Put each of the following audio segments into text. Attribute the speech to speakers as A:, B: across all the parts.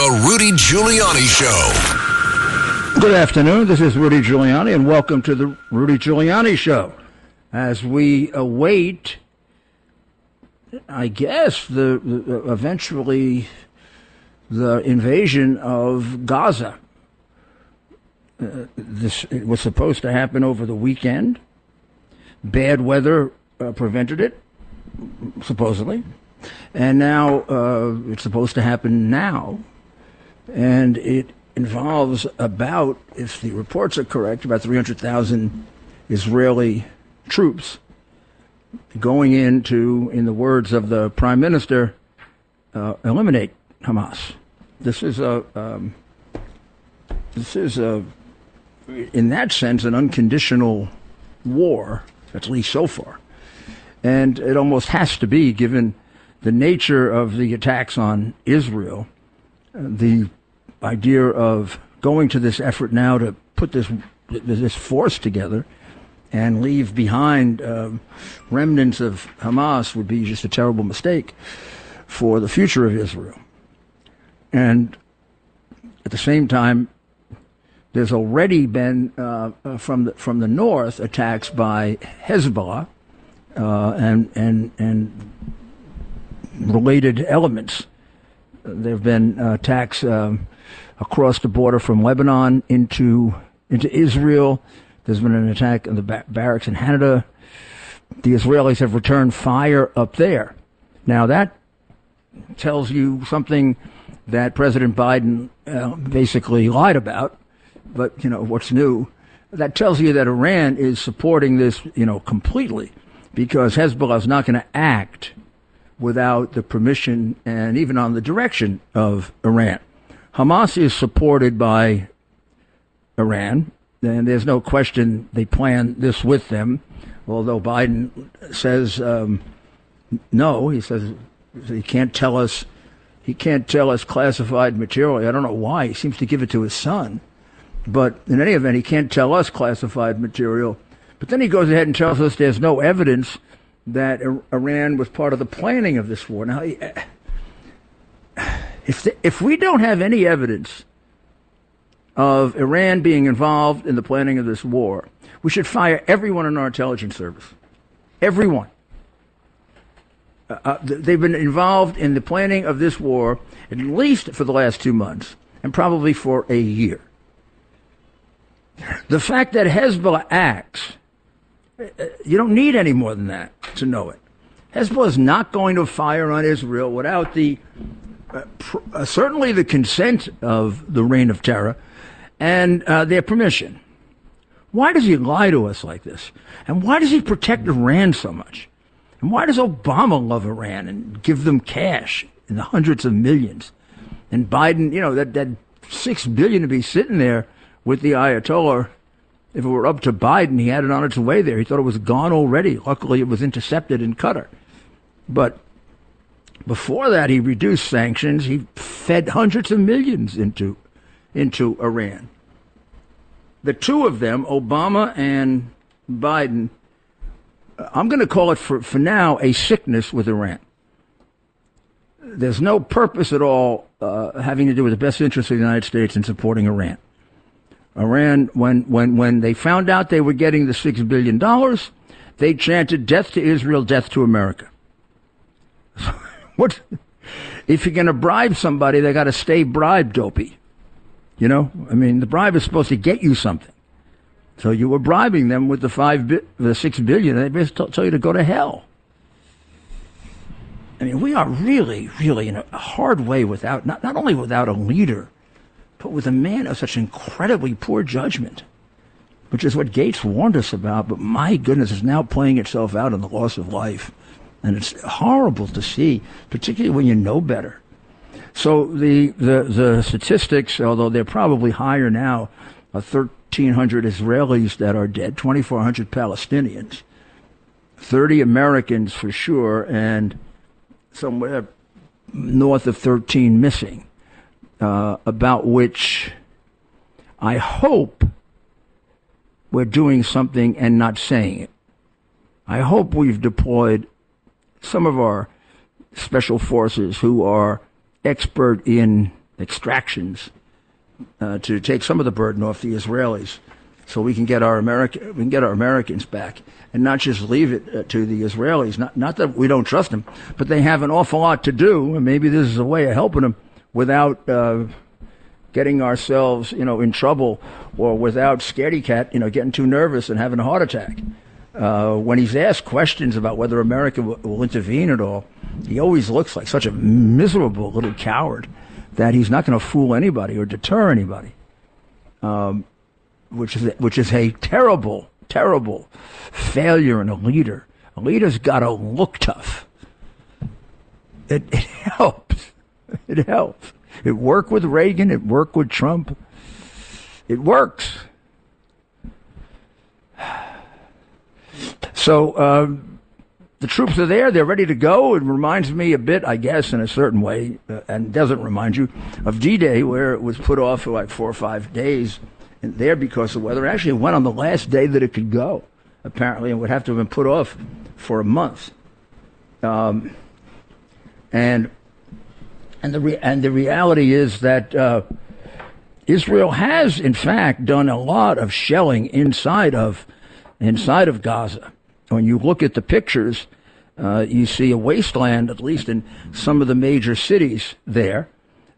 A: The Rudy Giuliani Show.
B: Good afternoon. This is Rudy Giuliani, and welcome to the Rudy Giuliani Show. As we await, I guess, the, the eventually the invasion of Gaza. Uh, this it was supposed to happen over the weekend. Bad weather uh, prevented it, supposedly, and now uh, it's supposed to happen now, and it involves about, if the reports are correct, about 300,000 Israeli troops going in to, in the words of the prime minister, uh, eliminate Hamas. This is a um, this is a in that sense an unconditional war, at least so far, and it almost has to be given the nature of the attacks on Israel, the idea of going to this effort now to put this this force together and leave behind um, remnants of Hamas would be just a terrible mistake for the future of Israel. And at the same time, there's already been uh, uh, from the from the north attacks by Hezbollah uh, and and and related elements. There have been uh, attacks um, across the border from Lebanon into into Israel. There's been an attack in the bar- barracks in Hanita. The Israelis have returned fire up there. Now that tells you something that President Biden uh, basically lied about. But, you know, what's new? That tells you that Iran is supporting this, you know, completely because Hezbollah is not going to act without the permission and even on the direction of Iran. Hamas is supported by Iran, and there's no question they plan this with them. Although Biden says um, no, he says he can't tell us he can't tell us classified material. I don't know why. He seems to give it to his son. But in any event, he can't tell us classified material. But then he goes ahead and tells us there's no evidence that Iran was part of the planning of this war. Now, if, the, if we don't have any evidence of Iran being involved in the planning of this war, we should fire everyone in our intelligence service. Everyone. Uh, uh they've been involved in the planning of this war at least for the last two months and probably for a year. The fact that Hezbollah acts, uh, you don't need any more than that to know it. Hezbollah is not going to fire on Israel without the uh, pr- uh, certainly the consent of the reign of terror and uh, their permission. Why does he lie to us like this? And why does he protect Iran so much? And why does Obama love Iran and give them cash in the hundreds of millions? And Biden, you know, that, that six billion to be sitting there with the Ayatollah. If it were up to Biden, he had it on its way there. He thought it was gone already. Luckily, it was intercepted in Qatar. But before that, he reduced sanctions. He fed hundreds of millions into into Iran. The two of them, Obama and Biden, I'm going to call it for, for now a sickness with Iran. There's no purpose at all uh, having to do with the best interests of the United States in supporting Iran. Iran, when, when, when they found out they were getting the $6 billion, they chanted death to Israel, death to America. what? If you're going to bribe somebody, they got to stay bribed, dopey. You know, I mean, the bribe is supposed to get you something. So you were bribing them with the five, bi- the six billion. They basically tell you to go to hell. I mean, we are really, really in a hard way without not not only without a leader, but with a man of such incredibly poor judgment, which is what Gates warned us about. But my goodness, is now playing itself out in the loss of life, and it's horrible to see, particularly when you know better. So the the, the statistics, although they're probably higher now, are 1,300 Israelis that are dead, 2,400 Palestinians, 30 Americans for sure, and somewhere north of 13 missing, uh, about which I hope we're doing something and not saying it. I hope we've deployed some of our special forces who are expert in extractions uh, to take some of the burden off the Israelis, so we can get our American we can get our Americans back, and not just leave it uh, to the Israelis. Not not that we don't trust them, but they have an awful lot to do, and maybe this is a way of helping them without. Uh, getting ourselves, you know, in trouble or without scaredy cat, you know, getting too nervous and having a heart attack. Uh, when he's asked questions about whether America will intervene at all, he always looks like such a miserable little coward that he's not going to fool anybody or deter anybody, um, which is which is a terrible, terrible failure in a leader. A leader's got to look tough. It, it helps. It helps. It worked with Reagan. It worked with Trump. It works. So um, the troops are there. They're ready to go. It reminds me a bit, I guess, in a certain way, uh, and doesn't remind you of D-Day, where it was put off for like four or five days there because of weather. Actually, it went on the last day that it could go, apparently, and would have to have been put off for a month. Um, and and the re- and the reality is that uh, Israel has, in fact, done a lot of shelling inside of inside of Gaza when you look at the pictures, uh, you see a wasteland, at least in some of the major cities there.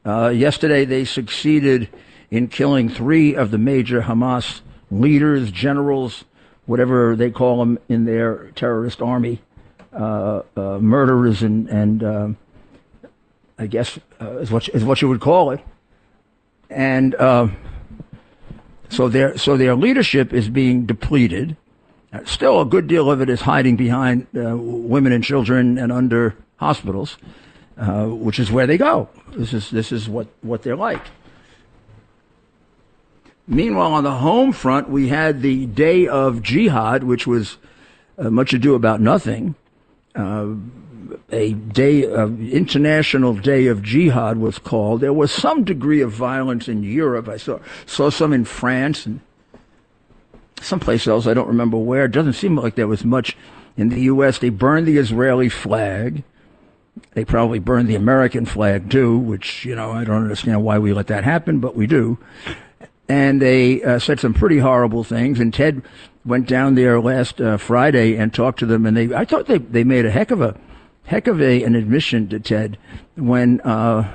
B: Uh, yesterday, they succeeded in killing three of the major Hamas leaders, generals, whatever they call them in their terrorist army, uh, uh murderers, and, and um, I guess uh, is what is what you would call it. And uh, so their so their leadership is being depleted. Still, a good deal of it is hiding behind uh, women and children and under hospitals, uh, which is where they go. This is this is what, what they're like. Meanwhile, on the home front, we had the day of jihad, which was uh, much ado about nothing. Uh, a day international day of jihad was called. There was some degree of violence in Europe. I saw saw some in France and someplace else, I don't remember where. It doesn't seem like there was much in the U.S. They burned the Israeli flag. They probably burned the American flag too, which, you know, I don't understand why we let that happen, but we do. And they uh, said some pretty horrible things. And Ted went down there last uh, Friday and talked to them. And they, I thought they, they made a heck of a, heck of a, an admission to Ted when, uh,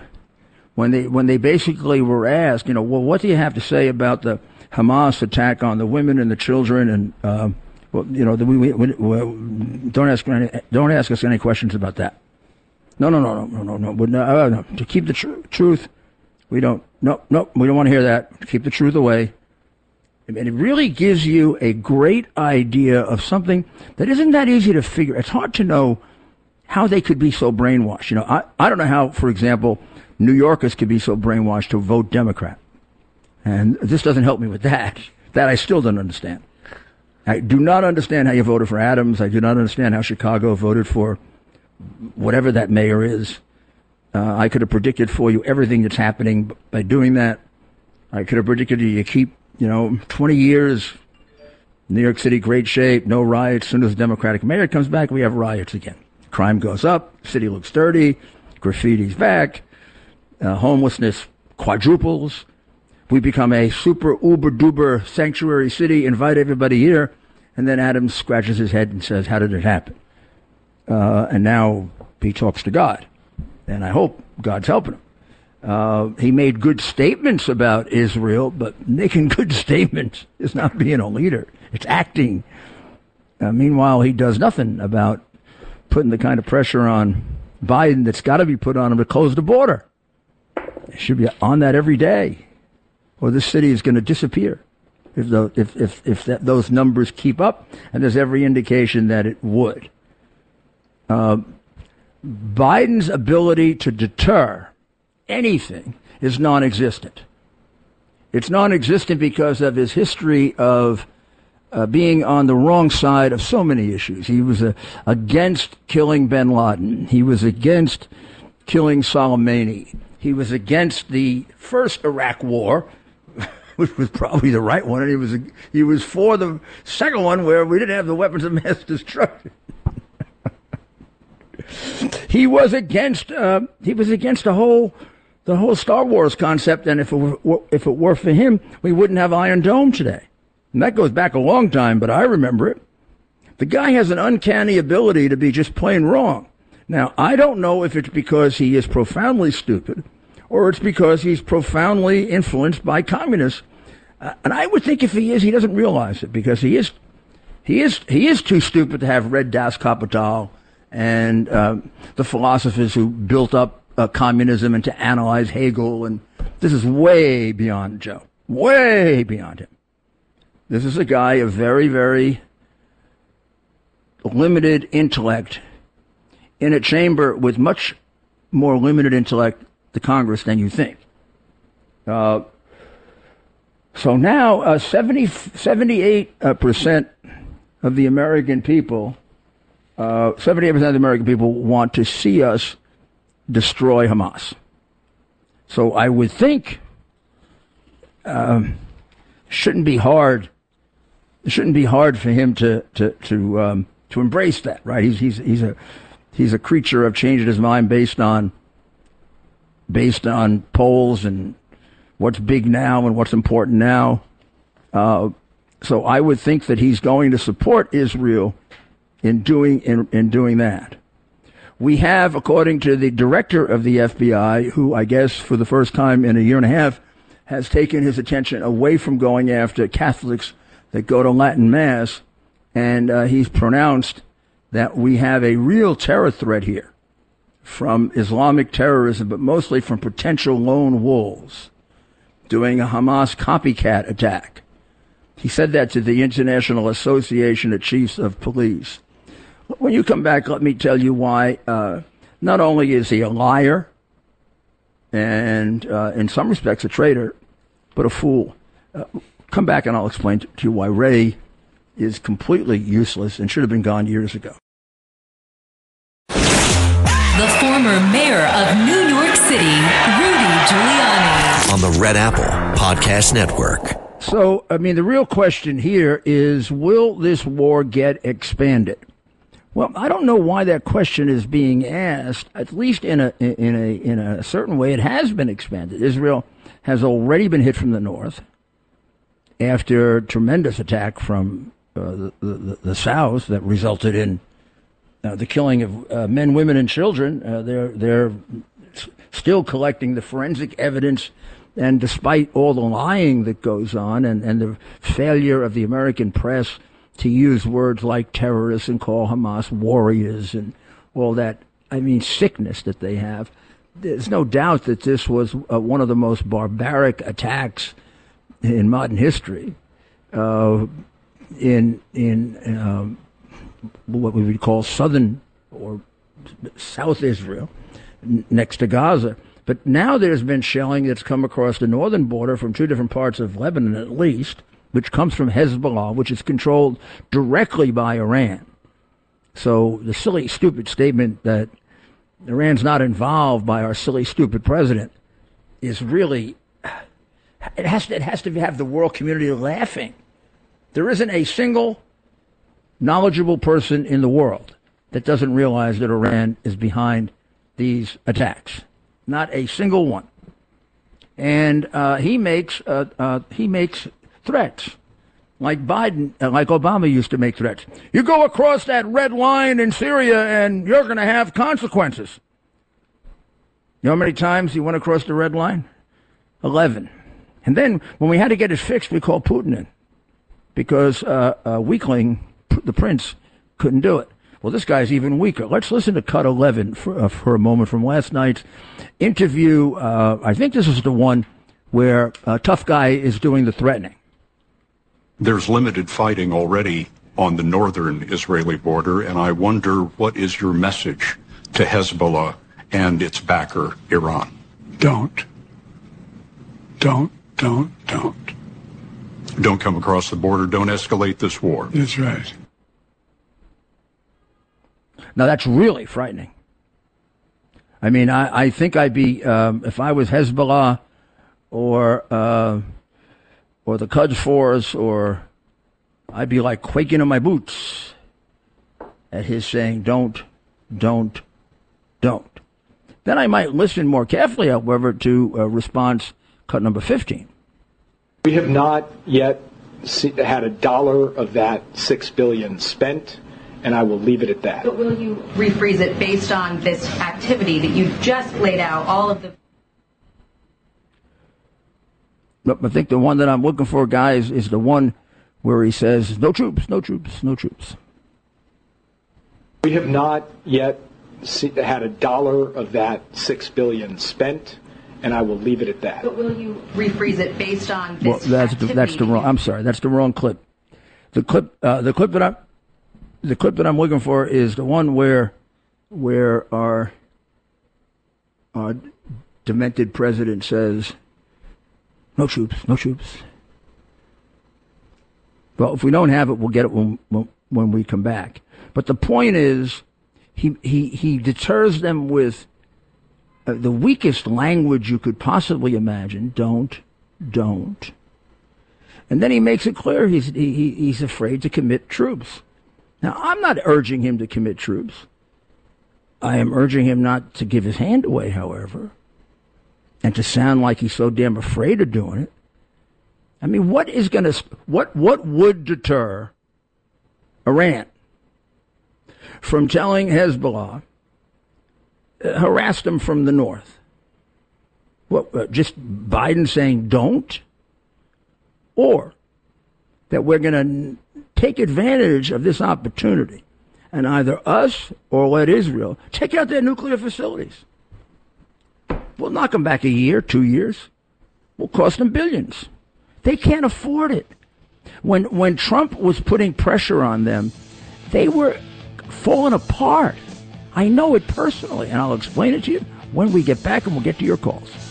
B: when they, when they basically were asked, you know, well, what do you have to say about the, Hamas attack on the women and the children, and uh, well, you know, we, we, we, don't ask any, don't ask us any questions about that. No, no, no, no, no, no, no. no, uh, no. To keep the tr- truth, we don't. No, no, we don't want to hear that. To keep the truth away. And it really gives you a great idea of something that isn't that easy to figure. It's hard to know how they could be so brainwashed. You know, I, I don't know how, for example, New Yorkers could be so brainwashed to vote Democrat. And this doesn't help me with that. That I still don't understand. I do not understand how you voted for Adams. I do not understand how Chicago voted for whatever that mayor is. Uh, I could have predicted for you everything that's happening by doing that. I could have predicted you keep, you know, 20 years, New York City, great shape, no riots. As soon as the Democratic mayor comes back, we have riots again. Crime goes up, city looks dirty, graffiti's back, uh, homelessness quadruples, we become a super uber duper sanctuary city, invite everybody here, and then Adams scratches his head and says, How did it happen? Uh, and now he talks to God. And I hope God's helping him. Uh, he made good statements about Israel, but making good statements is not being a leader. It's acting. Uh, meanwhile, he does nothing about putting the kind of pressure on Biden that's got to be put on him to close the border. He should be on that every day or this city is going to disappear if, the, if, if, if that, those numbers keep up, and there's every indication that it would. Uh, Biden's ability to deter anything is non existent. It's non existent because of his history of uh, being on the wrong side of so many issues. He was uh, against killing bin Laden, he was against killing Soleimani, he was against the first Iraq war which was probably the right one, and he was he was for the second one where we didn't have the weapons of mass destruction. he was against uh, he was against the whole the whole Star Wars concept. And if it were, if it were for him, we wouldn't have Iron Dome today. And that goes back a long time, but I remember it. The guy has an uncanny ability to be just plain wrong. Now, I don't know if it's because he is profoundly stupid or it's because he's profoundly influenced by communists. Uh, and I would think if he is, he doesn't realize it because he is, he is, he is too stupid to have read Das Kapital and uh, the philosophers who built up uh, communism and to analyze Hegel. And this is way beyond Joe, way beyond him. This is a guy of very, very limited intellect in a chamber with much more limited intellect, the Congress, than you think. Uh, so now, uh, 70, 78% uh, of the American people, uh, 78% of the American people want to see us destroy Hamas. So I would think um, shouldn't be hard. It shouldn't be hard for him to to to um, to embrace that, right? He's he's he's a he's a creature of changing his mind based on based on polls and what's big now and what's important now. Uh, so I would think that he's going to support Israel in doing in, in doing that. We have, according to the director of the FBI, who I guess for the first time in a year and a half has taken his attention away from going after Catholics that go to Latin Mass, and uh, he's pronounced that we have a real terror threat here from Islamic terrorism, but mostly from potential lone wolves doing a Hamas copycat attack. He said that to the International Association of Chiefs of Police. When you come back, let me tell you why. Uh, not only is he a liar and, uh, in some respects, a traitor, but a fool. Uh, come back and I'll explain to you why Ray is completely useless and should have been gone years ago.
C: The former mayor of New York City, Rudy Giuliani.
A: On the Red Apple Podcast Network.
B: So, I mean, the real question here is will this war get expanded? Well, I don't know why that question is being asked. At least in a in a in a certain way, it has been expanded. Israel has already been hit from the north after a tremendous attack from uh, the, the, the south that resulted in the killing of uh, men, women, and children. Uh, they're they're still collecting the forensic evidence, and despite all the lying that goes on and, and the failure of the American press to use words like terrorists and call Hamas warriors and all that, I mean, sickness that they have. There's no doubt that this was uh, one of the most barbaric attacks in modern history. Uh, in in um, what we would call southern or South Israel, n- next to Gaza. But now there's been shelling that's come across the northern border from two different parts of Lebanon, at least, which comes from Hezbollah, which is controlled directly by Iran. So the silly, stupid statement that Iran's not involved by our silly, stupid president is really it has to, it has to have the world community laughing. There isn't a single knowledgeable person in the world that doesn't realize that Iran is behind these attacks. Not a single one. And uh, he makes uh, uh, he makes threats, like Biden, uh, like Obama used to make threats. You go across that red line in Syria, and you're going to have consequences. You know how many times he went across the red line? Eleven. And then when we had to get it fixed, we called Putin in because uh, a weakling, the prince, couldn't do it. Well, this guy's even weaker. Let's listen to cut 11 for, uh, for a moment from last night's interview. Uh, I think this is the one where a tough guy is doing the threatening.
D: There's limited fighting already on the northern Israeli border, and I wonder what is your message to Hezbollah and its backer, Iran?
E: Don't. Don't don't, don't.
D: Don't come across the border. Don't escalate this war.
E: That's right.
B: Now that's really frightening. I mean, I, I think I'd be um, if I was Hezbollah or uh, or the Quds Force, or I'd be like quaking in my boots at his saying, "Don't, don't, don't." Then I might listen more carefully, however, to uh, response cut number 15.
F: We have not yet see, had a dollar of that six billion spent, and I will leave it at that.
G: But will you rephrase it based on this activity that you just laid out? All of the
B: But I think the one that I'm looking for, guys, is the one where he says, no troops, no troops, no troops.
F: We have not yet see, had a dollar of that six billion spent, and I will leave it at that.
G: But will you rephrase it based on this
B: Well, that's the, that's the wrong. I'm sorry, that's the wrong clip. The clip, uh, the clip that I'm, the clip that I'm looking for is the one where, where our, our demented president says, "No troops, no troops." Well, if we don't have it, we'll get it when when, when we come back. But the point is, he he he deters them with uh, the weakest language you could possibly imagine. Don't, don't. And then he makes it clear he's he, he- he's afraid to commit troops. Now, I'm not urging him to commit troops. I am urging him not to give his hand away, however, and to sound like he's so damn afraid of doing it. I mean, what is going to what what would deter Iran from telling Hezbollah uh, harass them from the north? What uh, just Biden saying don't, or that we're going to take advantage of this opportunity and either us or let Israel take out their nuclear facilities. We'll knock them back a year, two years. We'll cost them billions. They can't afford it. When when Trump was putting pressure on them, they were falling apart. I know it personally, and I'll explain it to you when we get back, and we'll get to your calls.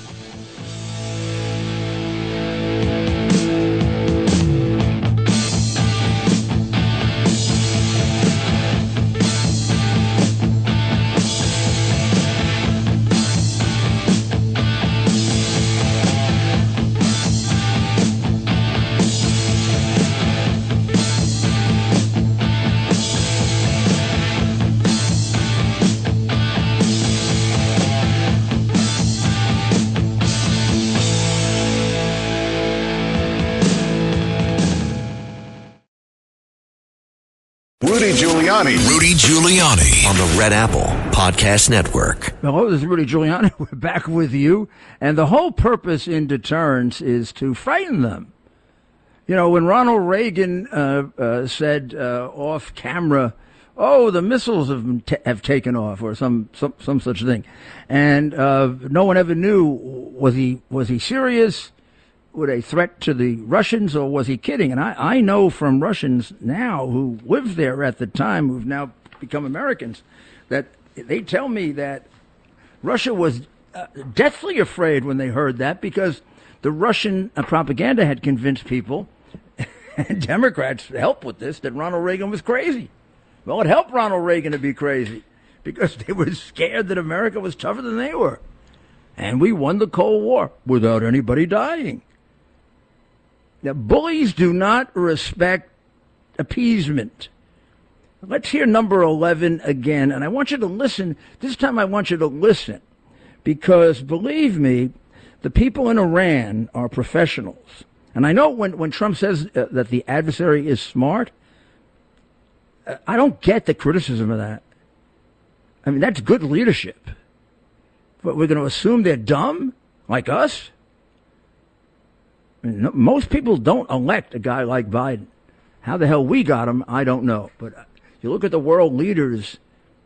H: Rudy Giuliani.
A: Rudy Giuliani on the Red Apple Podcast Network.
B: Hello, this is Rudy Giuliani. We're back with you. And the whole purpose in deterrence is to frighten them. You know, when Ronald Reagan uh, uh, said uh, off camera, "Oh, the missiles have been ta- have taken off," or some some some such thing, and uh, no one ever knew was he was he serious with a threat to the Russians or was he kidding? And I, I know from Russians now who lived there at the time, who've now become Americans, that they tell me that Russia was uh, deathly afraid when they heard that because the Russian uh, propaganda had convinced people, and Democrats helped with this, that Ronald Reagan was crazy. Well, it helped Ronald Reagan to be crazy because they were scared that America was tougher than they were. And we won the Cold War without anybody dying. Now, bullies do not respect appeasement. Let's hear number 11 again. And I want you to listen. This time I want you to listen. Because believe me, the people in Iran are professionals. And I know when, when Trump says uh, that the adversary is smart, uh, I don't get the criticism of that. I mean, that's good leadership. But we're going to assume they're dumb, like us? Most people don't elect a guy like Biden. How the hell we got him, I don't know. But you look at the world leaders,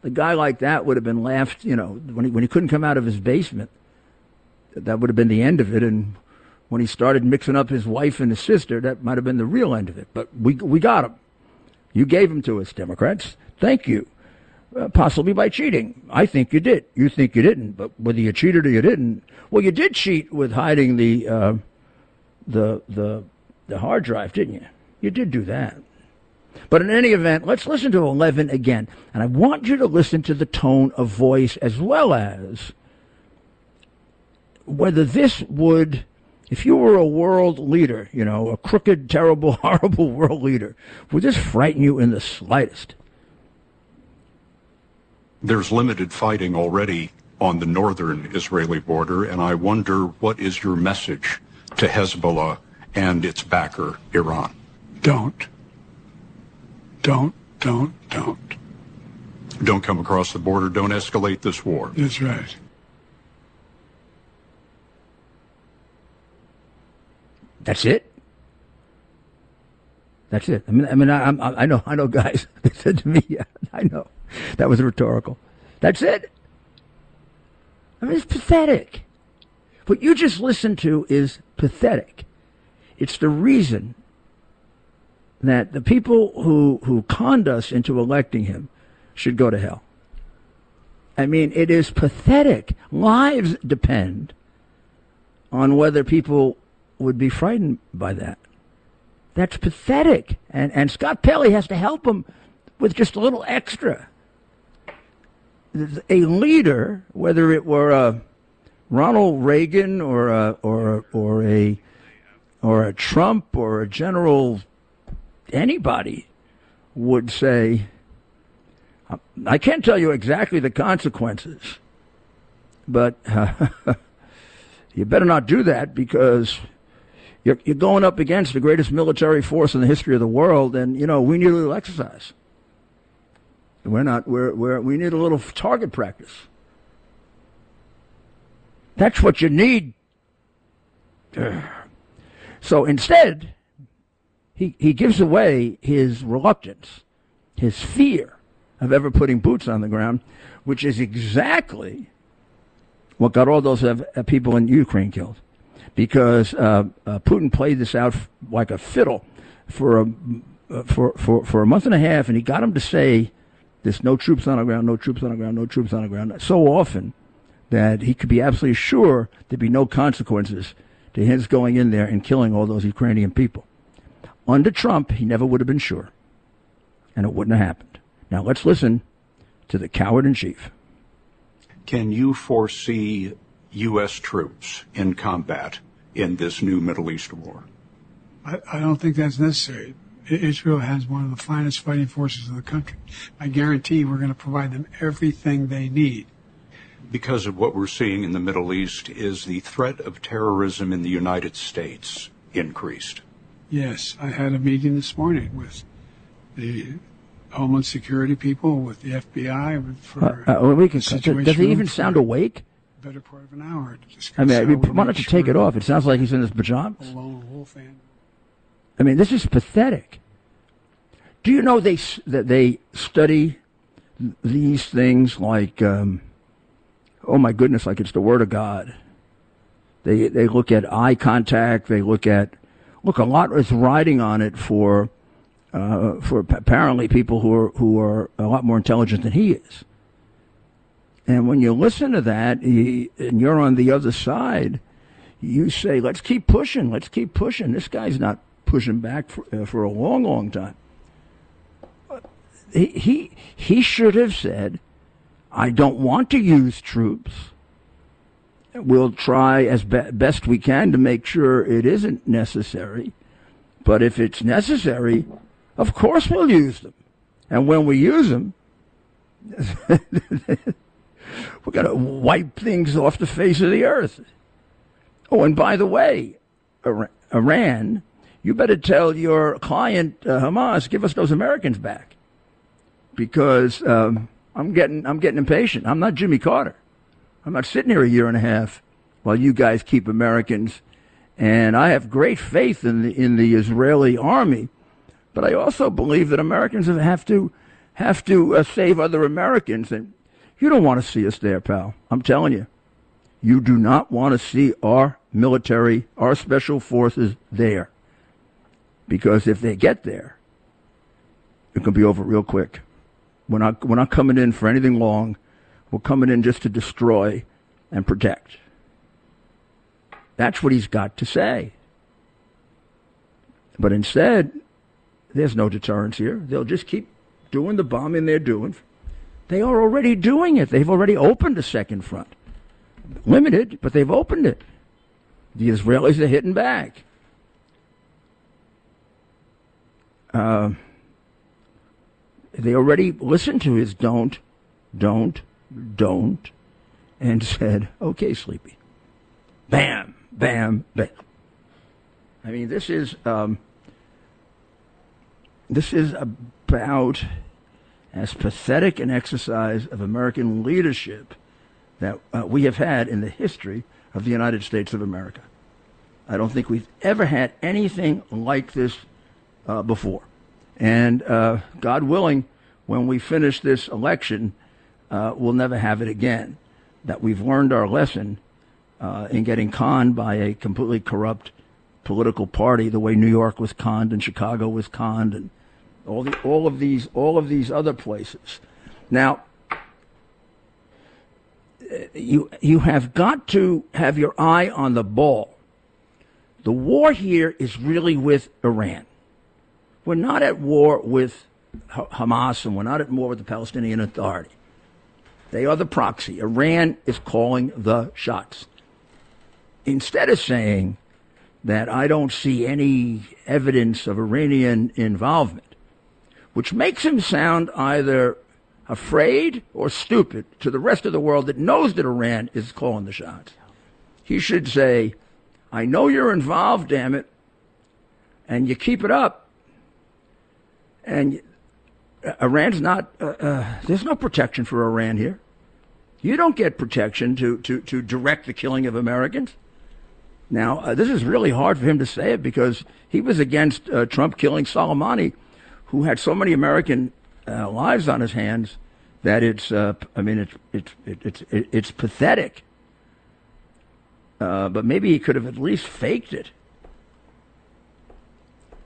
B: a guy like that would have been laughed, you know, when he, when he couldn't come out of his basement. That would have been the end of it. And when he started mixing up his wife and his sister, that might have been the real end of it. But we, we got him. You gave him to us, Democrats. Thank you. Uh, possibly by cheating. I think you did. You think you didn't. But whether you cheated or you didn't, well, you did cheat with hiding the, uh, the, the, the hard drive, didn't you? You did do that. But in any event, let's listen to 11 again. And I want you to listen to the tone of voice as well as whether this would, if you were a world leader, you know, a crooked, terrible, horrible world leader, would this frighten you in the slightest?
D: There's limited fighting already on the northern Israeli border, and I wonder what is your message to Hezbollah and its backer, Iran?
E: Don't. Don't, don't, don't.
D: Don't come across the border. Don't escalate this war.
E: That's right.
B: That's it. That's it. I mean, I mean, I, I'm- I know, I know, guys. They said to me, yeah, I know, that was rhetorical. That's it. I mean, it's pathetic. What you just listened to is pathetic. It's the reason that the people who who conned us into electing him should go to hell. I mean, it is pathetic. Lives depend on whether people would be frightened by that. That's pathetic. And, and Scott Pelley has to help him with just a little extra. A leader, whether it were a Ronald Reagan or a, or, or a, or a Trump or a general, anybody would say, I can't tell you exactly the consequences, but uh, you better not do that because you're, you're going up against the greatest military force in the history of the world, and you know we need a little exercise. We're not. We're, we're we need a little target practice. That's what you need. So instead, he he gives away his reluctance, his fear of ever putting boots on the ground, which is exactly what got all those uh, people in Ukraine killed because uh, uh, Putin played this out like a fiddle for a uh, for, for for a month and a half, and he got him to say, "There's no troops on the ground, no troops on the ground, no troops on the ground," so often that he could be absolutely sure there'd be no consequences to his going in there and killing all those Ukrainian people. Under Trump, he never would have been sure, and it wouldn't have happened. Now let's listen to the coward in chief.
D: Can you foresee U.S. troops in combat in this new Middle East war?
E: I, I don't think that's necessary. Israel has one of the finest fighting forces in the country. I guarantee we're going to provide them everything they need.
D: Because of what we're seeing in the Middle East, is the threat of terrorism in the United States increased?
E: Yes, I had a meeting this morning with the Homeland Security people, with the FBI, for
B: Uh, uh, we can,
E: situation
B: does he even sound awake?
E: better part of an hour. to discuss
B: I mean, I mean,
E: we
B: why
E: make
B: don't you take it off? It sounds like he's in his pajamas.
E: the lone wolf
B: I mean, this is pathetic. Do you know they that they study these things like, um, oh my goodness, like it's the word of God. They they look at eye contact. They look at look a lot is riding on it for uh, for apparently people who are who are a lot more intelligent than he is. And when you listen to that, he, and you're on the other side, you say, "Let's keep pushing. Let's keep pushing." This guy's not pushing back for, uh, for a long, long time. He, he he should have said, "I don't want to use troops. We'll try as be- best we can to make sure it isn't necessary. But if it's necessary, of course we'll use them. And when we use them, we're going to wipe things off the face of the earth." Oh, and by the way, Ira- Iran, you better tell your client uh, Hamas, give us those Americans back, because um, I'm getting I'm getting impatient. I'm not Jimmy Carter. I'm not sitting here a year and a half while you guys keep Americans, and I have great faith in the in the Israeli army, but I also believe that Americans have to have to uh, save other Americans, and you don't want to see us there, pal. I'm telling you. You do not want to see our military, our special forces there. Because if they get there, it can be over real quick. We're not, we're not coming in for anything long. We're coming in just to destroy and protect. That's what he's got to say. But instead, there's no deterrence here. They'll just keep doing the bombing they're doing. They are already doing it. They've already opened a second front limited, but they've opened it. The Israelis are hitting back. Uh, they already listened to his don't, don't, don't, and said, "Okay, Sleepy." Bam, bam, bam. I mean, this is um, this is about as pathetic an exercise of American leadership that uh, we have had in the history of the United States of America. I don't think we've ever had anything like this uh, before. And uh, God willing, when we finish this election, uh, we'll never have it again. That we've learned our lesson uh, in getting conned by a completely corrupt political party, the way New York was conned and Chicago was conned, and all the all of these all of these other places. Now, you you have got to have your eye on the ball. The war here is really with Iran. We're not at war with Hamas and we're not at war with the Palestinian Authority. They are the proxy. Iran is calling the shots. Instead of saying that I don't see any evidence of Iranian involvement, which makes him sound either afraid or stupid to the rest of the world that knows that Iran is calling the shots. He should say, I know you're involved, damn it, and you keep it up. And Iran's not, uh, uh, there's no protection for Iran here. You don't get protection to, to, to direct the killing of Americans. Now, uh, this is really hard for him to say it because he was against uh, Trump killing Soleimani, who had so many American uh, lives on his hands that it's, uh, I mean, it's, it's, it's, it's, it's pathetic. Uh, but maybe he could have at least faked it.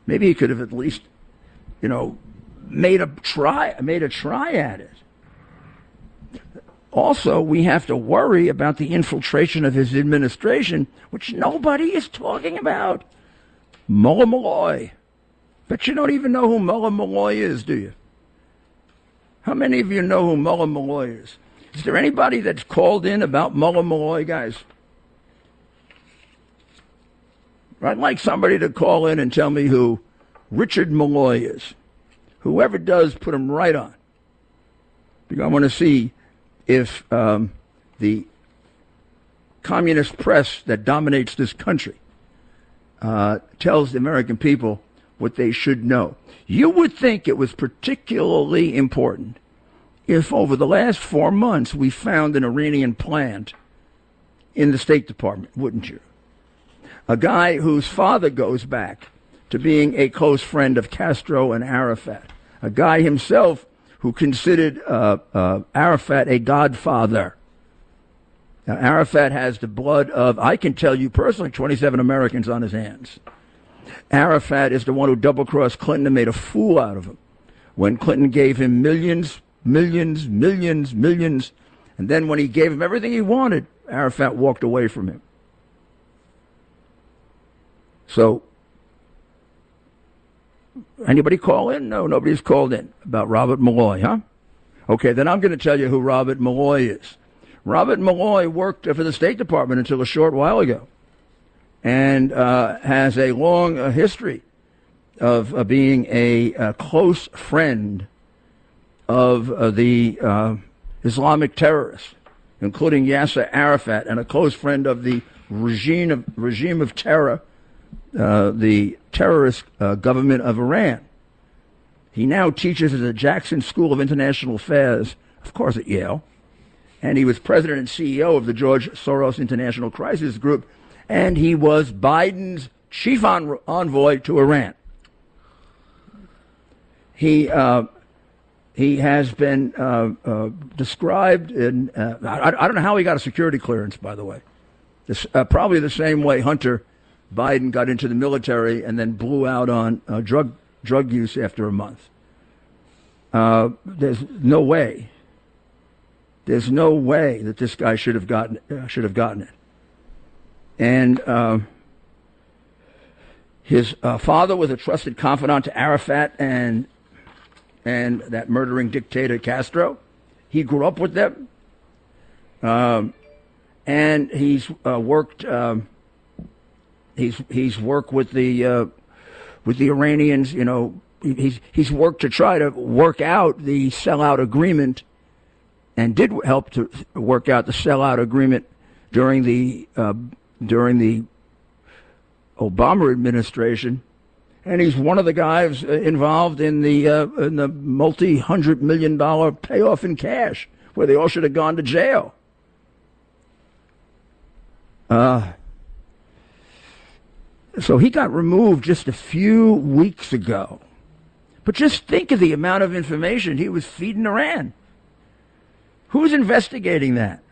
B: Maybe he could have at least, you know, made a try, made a try at it. Also, we have to worry about the infiltration of his administration, which nobody is talking about. Mullah Malloy. But you don't even know who Mullah Malloy is, do you? How many of you know who Mullah Malloy is? Is there anybody that's called in about Mullah Malloy, guys? I'd like somebody to call in and tell me who Richard Malloy is. Whoever does, put him right on. Because I want to see if um, the communist press that dominates this country uh, tells the American people what they should know. You would think it was particularly important if over the last four months we found an Iranian plant in the State Department, wouldn't you? A guy whose father goes back to being a close friend of Castro and Arafat. A guy himself who considered uh, uh, Arafat a godfather. Now, Arafat has the blood of, I can tell you personally, 27 Americans on his hands. Arafat is the one who double crossed Clinton and made a fool out of him. When Clinton gave him millions, millions, millions, millions, and then when he gave him everything he wanted, Arafat walked away from him. So Anybody call in? No, nobody's called in about Robert Malloy, huh? Okay, then I'm going to tell you who Robert Malloy is. Robert Malloy worked for the State Department until a short while ago and uh, has a long uh, history of uh, being a, a, close friend of uh, the uh, Islamic terrorists, including Yasser Arafat, and a close friend of the regime of, regime of terror uh, the terrorist uh, government of Iran. He now teaches at the Jackson School of International Affairs, of course at Yale, and he was president and CEO of the George Soros International Crisis Group, and he was Biden's chief envoy to Iran. He uh, he has been uh, uh, described in. I, I, don't know how he got a security clearance, by the way. This, probably the same way Hunter Biden got into the military and then blew out on uh, drug drug use after a month. Uh, there's no way. There's no way that this guy should have gotten uh, should have gotten it. And uh, his uh, father was a trusted confidant to Arafat and and that murdering dictator Castro. He grew up with them, um, and he's uh, worked. Um, He's he's worked with the uh, with the Iranians. You know, he's he's worked to try to work out the sellout agreement and did help to work out the sellout agreement during the uh, during the Obama administration, and he's one of the guys uh, involved in the uh, in the multi hundred million dollar payoff in cash, where they all should have gone to jail. Uh, so he got removed just a few weeks ago. But just think of the amount of information he was feeding Iran. Who's investigating that?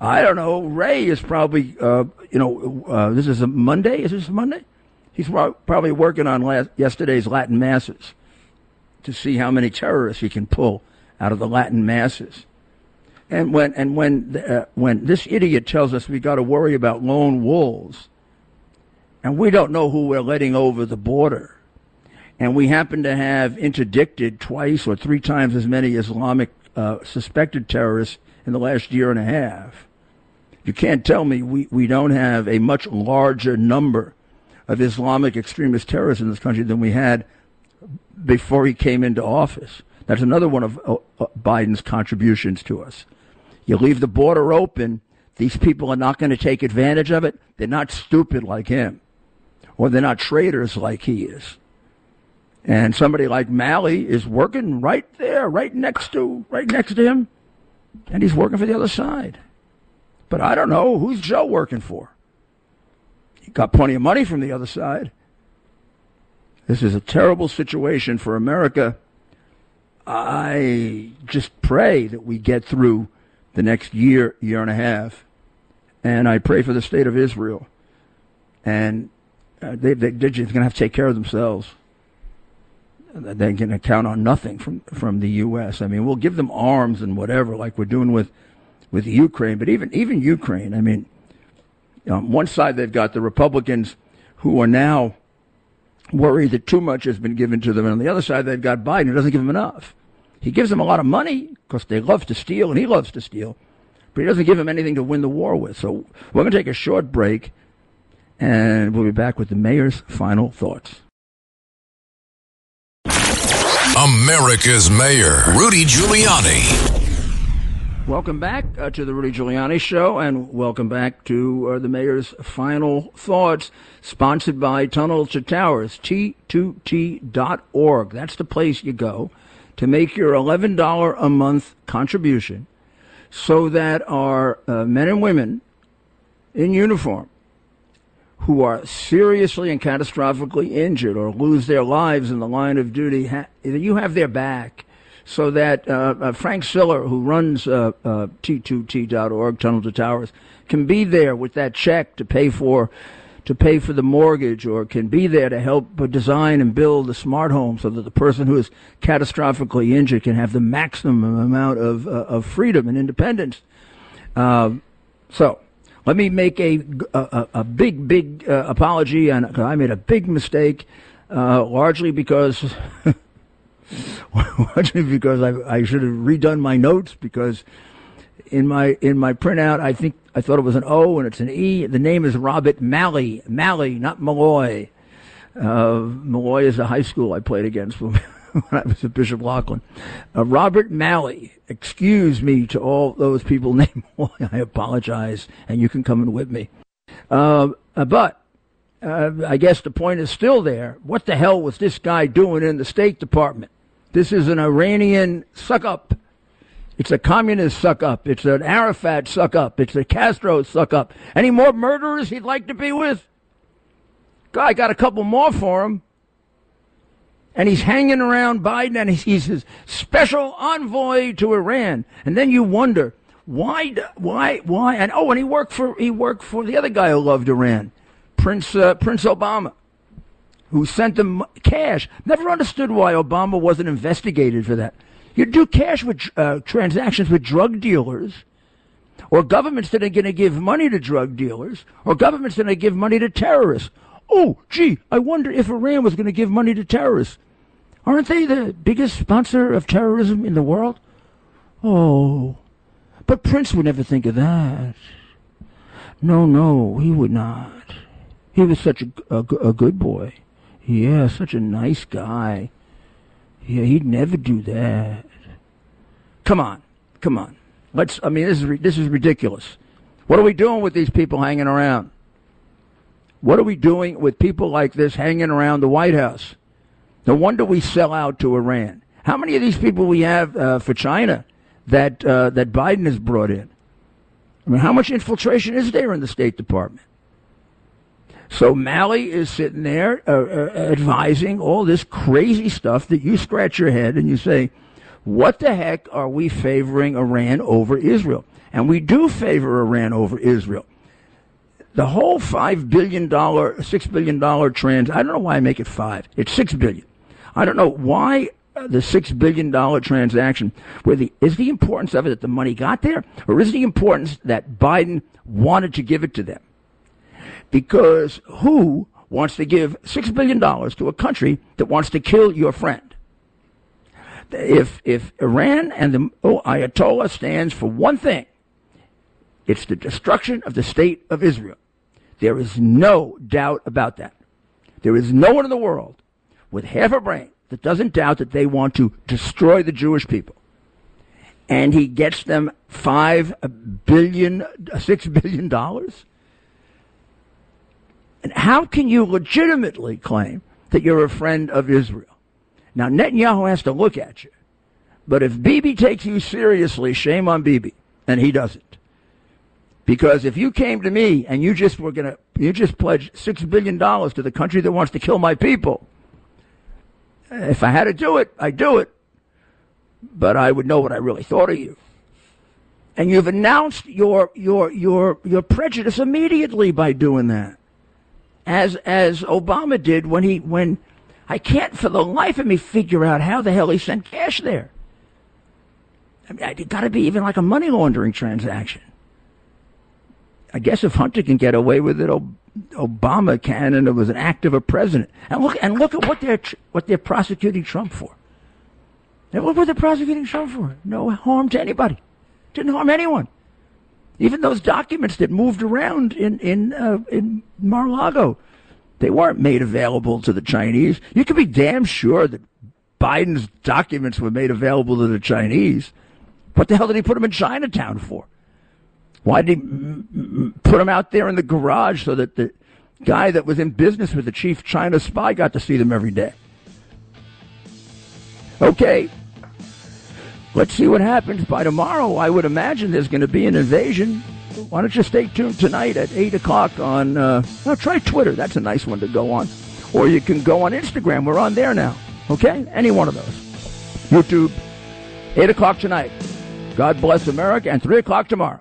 B: I don't know. Wray is probably, uh, you know, uh, this is a Monday. Is this Monday? He's probably working on last, yesterday's Latin masses to see how many terrorists he can pull out of the Latin masses. And when and when uh, when this idiot tells us we got to worry about lone wolves, and we don't know who we're letting over the border, and we happen to have interdicted twice or three times as many Islamic uh, suspected terrorists in the last year and a half, you can't tell me we, we don't have a much larger number of Islamic extremist terrorists in this country than we had before he came into office. That's another one of uh, uh Biden's contributions to us. You leave the border open, these people are not going to take advantage of it. They're not stupid like him, or they're not traitors like he is. And somebody like Malley is working right there, right next to, right next to him, and he's working for the other side. But I don't know who's Joe working for. He got plenty of money from the other side. This is a terrible situation for America. I just pray that we get through the next year, year and a half. And I pray for the state of Israel. And they, they, they're just going to have to take care of themselves. They're going to count on nothing from, from the U.S. I mean, we'll give them arms and whatever, like we're doing with, with Ukraine. But even, even Ukraine, I mean, on one side, they've got the Republicans who are now worried that too much has been given to them. And on the other side, they've got Biden who doesn't give them enough. He gives them a lot of money because they love to steal and he loves to steal, but he doesn't give them anything to win the war with. So we're going to take a short break and we'll be back with the mayor's final thoughts.
H: America's Mayor, Rudy Giuliani.
B: Welcome back uh, to the Rudy Giuliani Show, and welcome back to uh, the mayor's final thoughts, sponsored by Tunnel to Towers, T2T.org. That's the place you go to make your $11 a month contribution so that our uh, men and women in uniform who are seriously and catastrophically injured or lose their lives in the line of duty, ha- you have their back. So that uh, uh, Frank Siller, who runs uh, uh T2T.org, Tunnel to Towers, can be there with that check to pay for to pay for the mortgage or can be there to help design and build a smart home so that the person who is catastrophically injured can have the maximum amount of, uh, of freedom and independence. Uh, so let me make a, a, a big, big uh, apology. And I made a big mistake, uh, largely because. largely because I, I should have redone my notes because in my in my printout, I think I thought it was an O and it's an E. The name is Robert Malley. Malley, not Malloy. Uh, Malloy is a high school I played against when I was at Bishop Loughlin. Uh, Robert Malley. Excuse me to all those people named. I apologize, and you can come and whip me. Uh, uh but uh, I guess the point is still there. What the hell was this guy doing in the State Department? This is an Iranian suck up it's a communist suck up. It's an Arafat suck up. It's a Castro suck up. Any more murderers he'd like to be with? Guy got a couple more for him. And he's hanging around Biden and he's his special envoy to Iran. And then you wonder, why, why, why? And oh, and he worked for, he worked for the other guy who loved Iran, Prince, uh, Prince Obama, who sent them cash. Never understood why Obama wasn't investigated for that. You do cash with uh, transactions with drug dealers, or governments that are going to give money to drug dealers, or governments that are going to give money to terrorists. Oh, gee, I wonder if Iran was going to give money to terrorists. Aren't they the biggest sponsor of terrorism in the world? Oh, but Prince would never think of that. No, no, he would not. He was such a, a, a good boy. Yeah, such a nice guy. Yeah, he'd never do that. Come on. come on. Let's. I mean, this is this is ridiculous. What are we doing with these people hanging around? What are we doing with people like this hanging around the White House? No wonder we sell out to Iran. How many of these people we have uh, for China that uh, that Biden has brought in? I mean, how much infiltration is there in the State Department? So Malley is sitting there uh, uh, advising all this crazy stuff that you scratch your head and you say, what the heck are we favoring Iran over Israel? And we do favor Iran over Israel. The whole five billion dollar, six billion dollar trans, I don't know why I make it five. It's six billion. I don't know why uh, the six billion dollar transaction, where the is the importance of it that the money got there, or is the importance that Biden wanted to give it to them? Because who wants to give six billion dollars to a country that wants to kill your friend? If if Iran and the oh, Ayatollah stands for one thing, it's the destruction of the state of Israel. There is no doubt about that. There is no one in the world with half a brain that doesn't doubt that they want to destroy the Jewish people. And he gets them five billion, uh, six billion dollars. And how can you legitimately claim that you're a friend of Israel? Now Netanyahu has to look at you. But if Bibi takes you seriously, shame on Bibi. And he doesn't. Because if you came to me and you just were gonna, you just pledged six billion dollars to the country that wants to kill my people, if I had to do it, I'd do it. But I would know what I really thought of you. And you've announced your your your your prejudice immediately by doing that. As as Obama did when he when I can't for the life of me figure out how the hell he sent cash there. I mean, it got to be even like a money laundering transaction. I guess if Hunter can get away with it, Obama can, and it was an act of a president. And look, and look at what they're what they're prosecuting Trump for. And what were they prosecuting Trump for? No harm to anybody. Didn't harm anyone. Even those documents that moved around in in uh, in Mar-a-Lago, they weren't made available to the Chinese. You can be damn sure that Biden's documents were made available to the Chinese. What the hell did he put them in Chinatown for? Why did he put them out there in the garage so that the guy that was in business with the chief China spy got to see them every day? Okay. Let's see what happens. By tomorrow, I would imagine there's going to be an invasion. Why don't you stay tuned tonight at 8 o'clock on, uh, well, try Twitter. That's a nice one to go on. Or you can go on Instagram. We're on there now. Okay? Any one of those. YouTube, 8 o'clock tonight. God bless America, and 3 o'clock tomorrow.